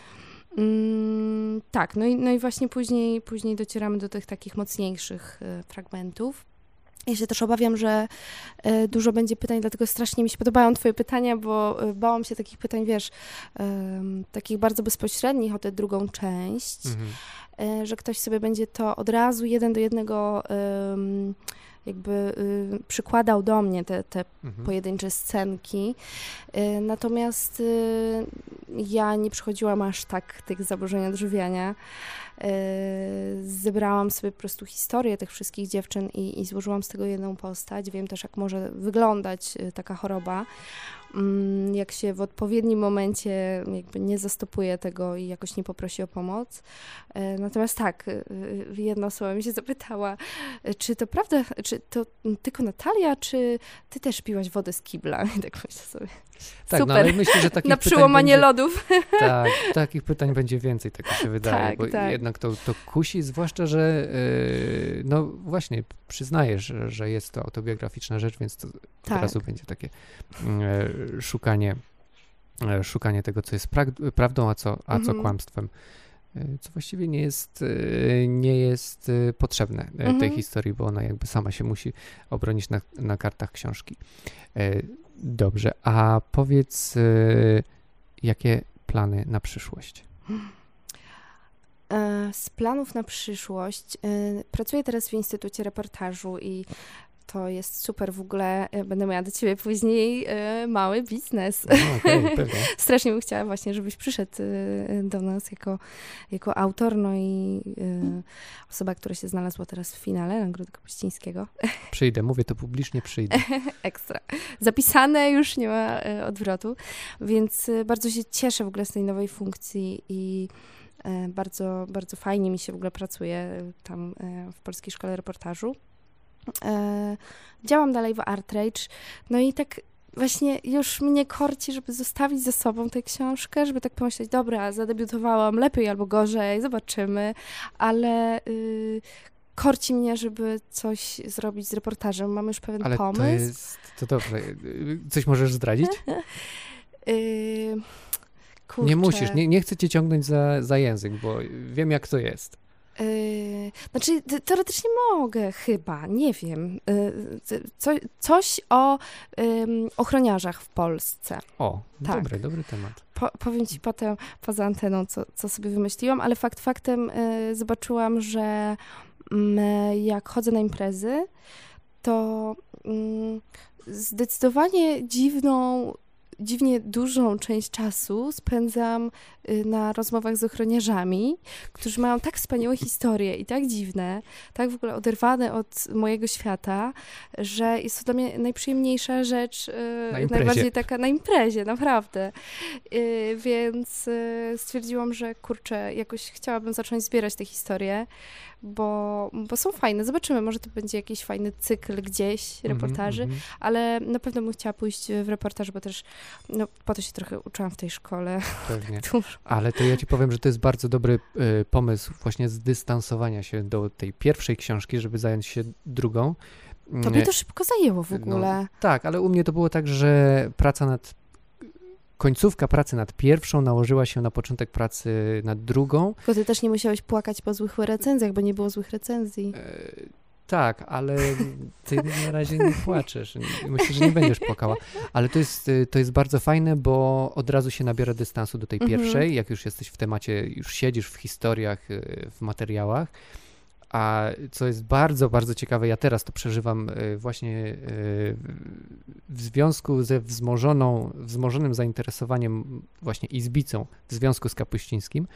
Mm, tak, no i, no i właśnie później, później docieramy do tych takich mocniejszych y, fragmentów. Ja się też obawiam, że y, dużo będzie pytań, dlatego strasznie mi się podobają Twoje pytania, bo y, bałam się takich pytań, wiesz, takich bardzo bezpośrednich o tę drugą część, mhm. że ktoś sobie będzie to od razu jeden do jednego jakby y, przykładał do mnie te, te mhm. pojedyncze scenki. Y, natomiast y, ja nie przychodziłam aż tak tych zaburzeń odżywiania. Y, zebrałam sobie po prostu historię tych wszystkich dziewczyn i, i złożyłam z tego jedną postać. Wiem też, jak może wyglądać y, taka choroba. mm, jak się w odpowiednim momencie jakby nie zastopuje tego i jakoś nie poprosi o pomoc. E, natomiast tak, jedna osoba mi się zapytała, czy to prawda, czy to tylko Natalia, czy ty też piłaś wodę z kibla? I tak myślę sobie, tak, Super. No, ale myślę, że takich Na przyłamanie będzie, lodów. Tak, takich pytań będzie więcej, tak mi się wydaje, tak, bo tak. jednak to, to kusi, zwłaszcza, że yy, no właśnie, przyznajesz, że, że jest to autobiograficzna rzecz, więc to tak. od razu będzie takie yy, szukanie, yy, szukanie tego, co jest pra- prawdą, a co, a co mhm. kłamstwem co właściwie nie jest, nie jest potrzebne mhm. tej historii, bo ona jakby sama się musi obronić na, na kartach książki. Dobrze, a powiedz, y, jakie plany na przyszłość? E, z planów na przyszłość y, pracuję teraz w Instytucie Reportażu i to jest super w ogóle. E, będę miała do ciebie później e, mały biznes. No, okay, Strasznie bym chciała właśnie, żebyś przyszedł e, do nas jako, jako autor, no i osoba, która się znalazła teraz w finale Nagrody Kapuścińskiego. Przyjdę, mówię to publicznie, przyjdę. Ekstra. Zapisane, już nie ma odwrotu, więc bardzo się cieszę w ogóle z tej nowej funkcji i bardzo, bardzo fajnie mi się w ogóle pracuje tam w Polskiej Szkole Reportażu. E, działam dalej w Artrage, no i tak właśnie już mnie korci, żeby zostawić ze sobą tę książkę, żeby tak pomyśleć, dobra, zadebiutowałam lepiej albo gorzej, zobaczymy, ale y, korci mnie, żeby coś zrobić z reportażem. Mam już pewien ale pomysł. To, jest, to dobrze. Coś możesz zdradzić? y, nie musisz, nie, nie chcę cię ciągnąć za, za język, bo wiem, jak to jest. Yy, znaczy, teoretycznie mogę chyba, nie wiem. Yy, co, coś o yy, ochroniarzach w Polsce. O, tak. dobry, dobry temat. Po, powiem ci potem poza anteną, co, co sobie wymyśliłam, ale fakt faktem yy, zobaczyłam, że mm, jak chodzę na imprezy, to mm, zdecydowanie dziwną dziwnie dużą część czasu spędzam y, na rozmowach z ochroniarzami, którzy mają tak wspaniałe historie i tak dziwne, tak w ogóle oderwane od mojego świata, że jest to dla mnie najprzyjemniejsza rzecz, y, najbardziej taka na imprezie, naprawdę. Y, więc stwierdziłam, że kurczę, jakoś chciałabym zacząć zbierać te historie bo, bo są fajne. Zobaczymy, może to będzie jakiś fajny cykl gdzieś mhm, reportaży, mm -hmm. ale na pewno bym chciała pójść w reportaż, bo też no, po to się trochę uczyłam w tej szkole. Pewnie. ale to ja ci powiem, że to jest bardzo dobry y, pomysł właśnie zdystansowania się do tej pierwszej książki, żeby zająć się drugą. Tobie to szybko zajęło w no, ogóle. No, tak, ale u mnie to było tak, że praca nad końcówka pracy nad pierwszą nałożyła się na początek pracy nad drugą. Tylko ty też nie musiałeś płakać po złych recenzjach, bo nie było złych recenzji. E, tak, ale ty na razie nie płaczesz. Myślę, że nie będziesz płakała. Ale to jest, to jest bardzo fajne, bo od razu się nabiera dystansu do tej mhm. pierwszej. Jak już jesteś w temacie, już siedzisz w historiach, e, w materiałach a co jest bardzo, bardzo ciekawe, ja teraz to przeżywam e, właśnie w związku ze wzmożoną, wzmożonym zainteresowaniem właśnie izbicą w związku z Kapuścińskim,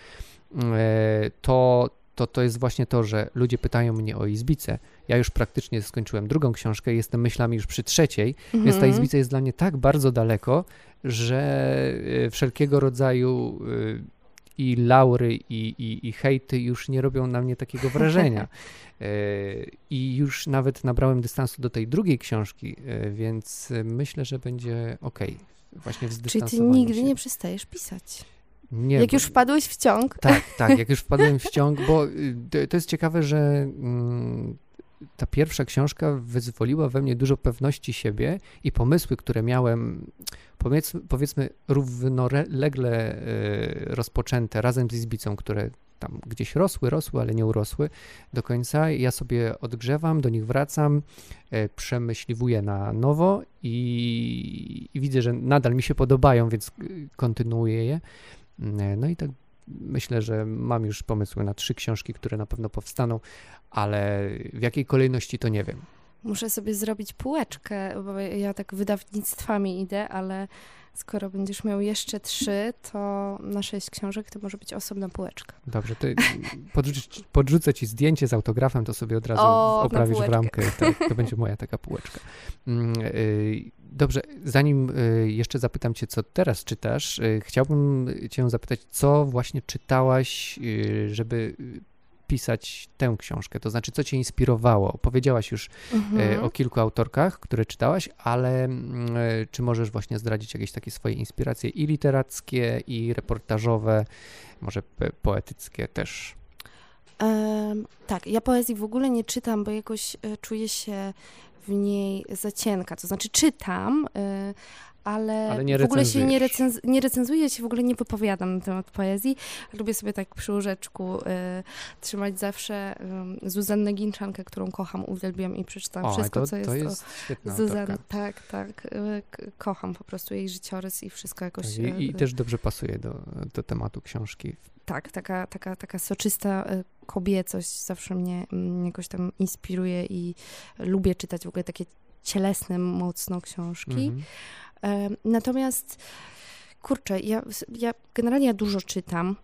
to, to, to jest właśnie to, że ludzie pytają mnie o izbicę. Ja już praktycznie skończyłem drugą książkę, jestem myślami już przy trzeciej, mhm. więc ta izbica jest dla mnie tak bardzo daleko, że wszelkiego rodzaju i laury i, i, i hejty już nie robią na mnie takiego wrażenia. E, I już nawet nabrałem dystansu do tej drugiej książki, e, więc myślę, że będzie ok. Właśnie w Czyli ty nigdy się. nie przestajesz pisać. Nie, jak bo, już wpadłeś w ciąg. Tak, tak, jak już wpadłem w ciąg, bo y, to jest ciekawe, że mm, ta pierwsza książka wyzwoliła we mnie dużo pewności siebie i pomysły, które miałem, powiedzmy, powiedzmy równolegle e, rozpoczęte razem z Izbicą, które tam gdzieś rosły, rosły, ale nie urosły do końca. Ja sobie odgrzewam, do nich wracam, e, przemyśliwuję na nowo i, i widzę, że nadal mi się podobają, więc kontynuuję je. E, no i tak myślę, że mam już pomysły na trzy książki, które na pewno powstaną, ale w jakiej kolejności to nie wiem. Muszę sobie zrobić półeczkę, bo ja tak wydawnictwami idę, ale skoro będziesz miał jeszcze trzy, to na sześć książek to może być osobna półeczka. Dobrze, to podrzucę, podrzucę ci zdjęcie z autografem, to sobie od razu O, oprawisz w ramkę. Tak, to będzie moja taka półeczka. Dobrze, zanim y, jeszcze zapytam cię, co teraz czytasz, y, chciałbym cię zapytać, co właśnie czytałaś, y, żeby pisać tę książkę? To znaczy, co cię inspirowało? Powiedziałaś już e, Mhm. o kilku autorkach, które czytałaś, ale mm, e, czy możesz właśnie zdradzić jakieś takie swoje inspiracje i literackie, i reportażowe, może poetyckie też? Tak, ja poezji w ogóle nie czytam, bo jakoś e, czuję się w niej za cienka. To znaczy czytam, e, ale, Ale w ogóle się nie, recenz- nie recenzuję, się w ogóle nie wypowiadam na temat poezji. Lubię sobie tak przy łóżeczku e, trzymać zawsze um, Zuzannę Ginczankę, którą kocham, uwielbiam i przeczytam O, wszystko, to, co jest, to o jest Zuzanny. autorka. Tak, tak. k- Kocham po prostu jej życiorys i wszystko jakoś... Tak, I, I też dobrze pasuje do, do tematu książki. Tak, taka, taka, taka soczysta e, kobiecość zawsze mnie mm, jakoś tam inspiruje i lubię czytać w ogóle takie cielesne mocno książki. Mhm. Natomiast, kurczę, ja, ja generalnie ja dużo czytam.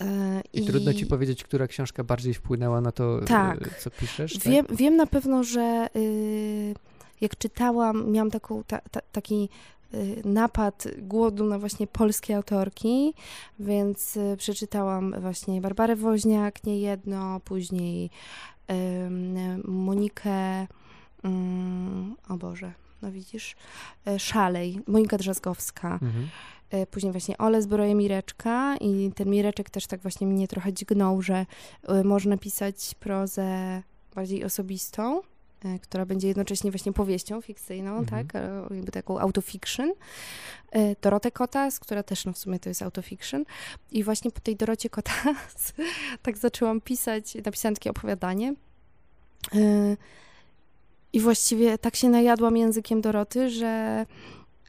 e, I, trudno ci powiedzieć, która książka bardziej wpłynęła na to, e, Tak. co piszesz? tak? Wiem, wiem na pewno, że y, jak czytałam, miałam taką, ta, ta, taki napad głodu na właśnie polskie autorki, więc y, przeczytałam właśnie Barbarę Woźniak niejedno, później Monikę, ym, o Boże, no widzisz, y, Szalej, Monika Drzazgowska, Mhm. Później właśnie Ole zbroje Mireczka i ten Mireczek też tak właśnie mnie trochę dźgnął, że można pisać prozę bardziej osobistą, która będzie jednocześnie właśnie powieścią fikcyjną, Mhm. tak, e, jakby taką autofiction. E, Dorotę Kotas, która też no w sumie to jest autofiction. I właśnie po tej Dorocie Kotas tak zaczęłam pisać, napisałam takie opowiadanie. E, I właściwie tak się najadłam językiem Doroty, że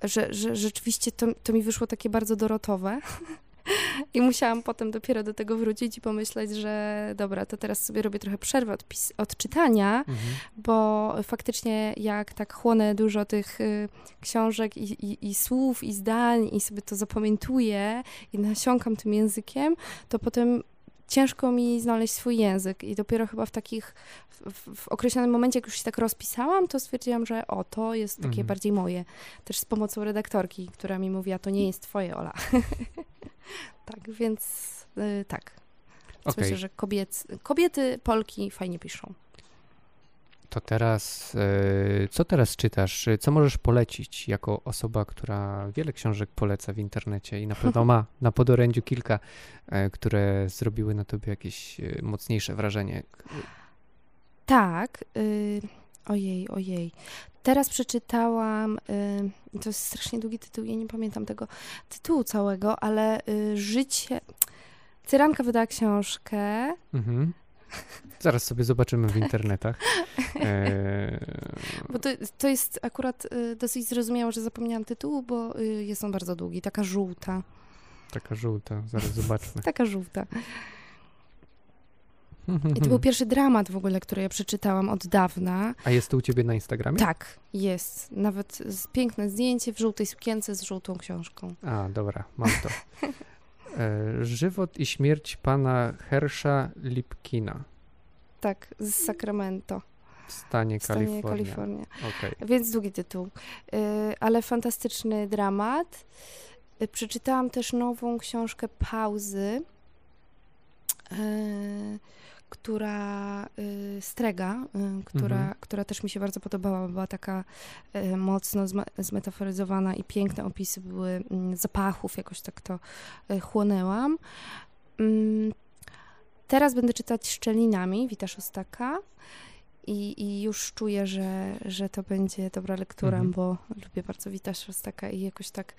że, że rzeczywiście to, to mi wyszło takie bardzo dorotowe. I musiałam potem dopiero do tego wrócić i pomyśleć, że dobra, to teraz sobie robię trochę przerwę od, pis- od czytania, Mhm. bo faktycznie jak tak chłonę dużo tych y, książek i, i, i słów, i zdań i sobie to zapamiętuję i nasiąkam tym językiem, to potem ciężko mi znaleźć swój język i dopiero chyba w takich, w, w określonym momencie, jak już się tak rozpisałam, to stwierdziłam, że o, to jest takie Mhm. bardziej moje. Też z pomocą redaktorki, która mi mówiła, to nie jest twoje, Ola. tak, więc y, tak. Okej, Myślę, że kobiec, kobiety, Polki fajnie piszą. To teraz, e, co teraz czytasz? Co możesz polecić jako osoba, która wiele książek poleca w internecie i na pewno ma na podorędziu kilka, e, które zrobiły na tobie jakieś e, mocniejsze wrażenie? Tak. Y, ojej, ojej. Teraz przeczytałam, y, to jest strasznie długi tytuł, ja nie pamiętam tego tytułu całego, ale y, Życie... Cyranka wydała książkę. Mhm. Zaraz sobie zobaczymy w internetach. E, Bo to, to jest akurat y, dosyć zrozumiałe, że zapomniałam tytułu, bo y, jest on bardzo długi. Taka żółta. taka żółta, zaraz zobaczmy. Taka żółta. I to był pierwszy dramat w ogóle, który ja przeczytałam od dawna. A jest to u ciebie na Instagramie? Tak, jest. Nawet piękne zdjęcie w żółtej sukience z żółtą książką. A, dobra, mam to. E, żywot i śmierć pana Hersha Lipkina Tak, z Sacramento, w stanie w stanie Kalifornia. Kalifornia. Okej. Więc długi tytuł, y, ale fantastyczny dramat. Y, Przeczytałam też nową książkę Pauzy, która y, Strega, y, która, Mhm. która też mi się bardzo podobała. Była taka y, mocno zmetaforyzowana i piękne opisy były mm, zapachów, jakoś tak to chłonęłam. Mm, Teraz będę czytać Szczelinami Wita Szostaka i, i już czuję, że, że to będzie dobra lektura, Mhm. bo lubię bardzo Wita Szostaka i jakoś tak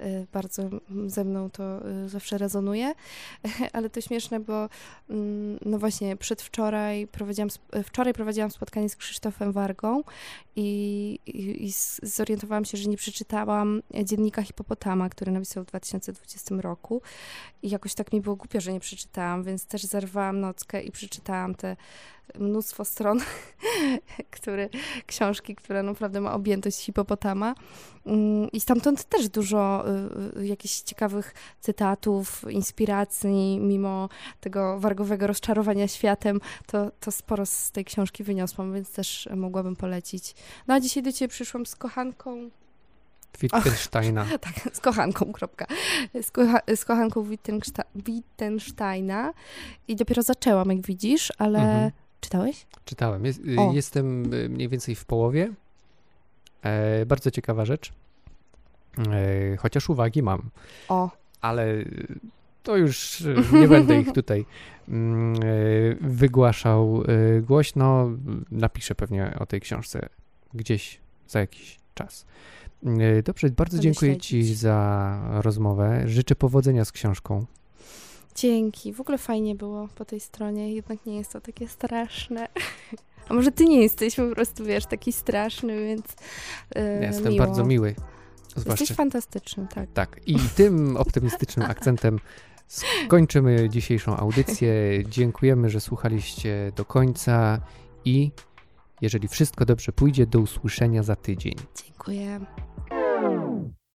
y, bardzo ze mną to y, zawsze rezonuje. Ale to śmieszne, bo mm, no właśnie przedwczoraj prowadziłam, wczoraj prowadziłam spotkanie z Krzysztofem Wargą i, i, i zorientowałam się, że nie przeczytałam Dziennika Hipopotama, który napisał w 2020 roku i jakoś tak mi było głupio, że nie przeczytałam, więc też zerwałam nockę i przeczytałam te mnóstwo stron, który, książki, która naprawdę ma objętość hipopotama. Mm, I stamtąd też dużo y, y, jakichś ciekawych cytatów, inspiracji, mimo tego wargowego rozczarowania światem, to, to sporo z tej książki wyniosłam, więc też mogłabym polecić. No a dzisiaj do Ciebie przyszłam z kochanką Wittgensteina. tak, z kochanką, kropka. Z, kocha, z kochanką Wittgensteina i dopiero zaczęłam, jak widzisz, ale mhm. Czytałeś? Czytałem. Jest, jestem y, mniej więcej w połowie. E, bardzo ciekawa rzecz. E, chociaż uwagi mam. O. Ale to już y, nie będę ich tutaj mm, e, wygłaszał y, głośno. Napiszę pewnie o tej książce gdzieś za jakiś czas. E, dobrze, bardzo dziękuję. Ci za rozmowę. Życzę powodzenia z książką. Dzięki. W ogóle fajnie było po tej stronie, jednak nie jest to takie straszne. A może ty nie jesteś po prostu, wiesz, taki straszny, więc. Yy, Jestem miło. bardzo miły. Zwłaszcza... Jesteś fantastyczny, tak. Tak. I tym optymistycznym akcentem skończymy dzisiejszą audycję. Dziękujemy, że słuchaliście do końca i jeżeli wszystko dobrze pójdzie, do usłyszenia za tydzień. Dziękuję.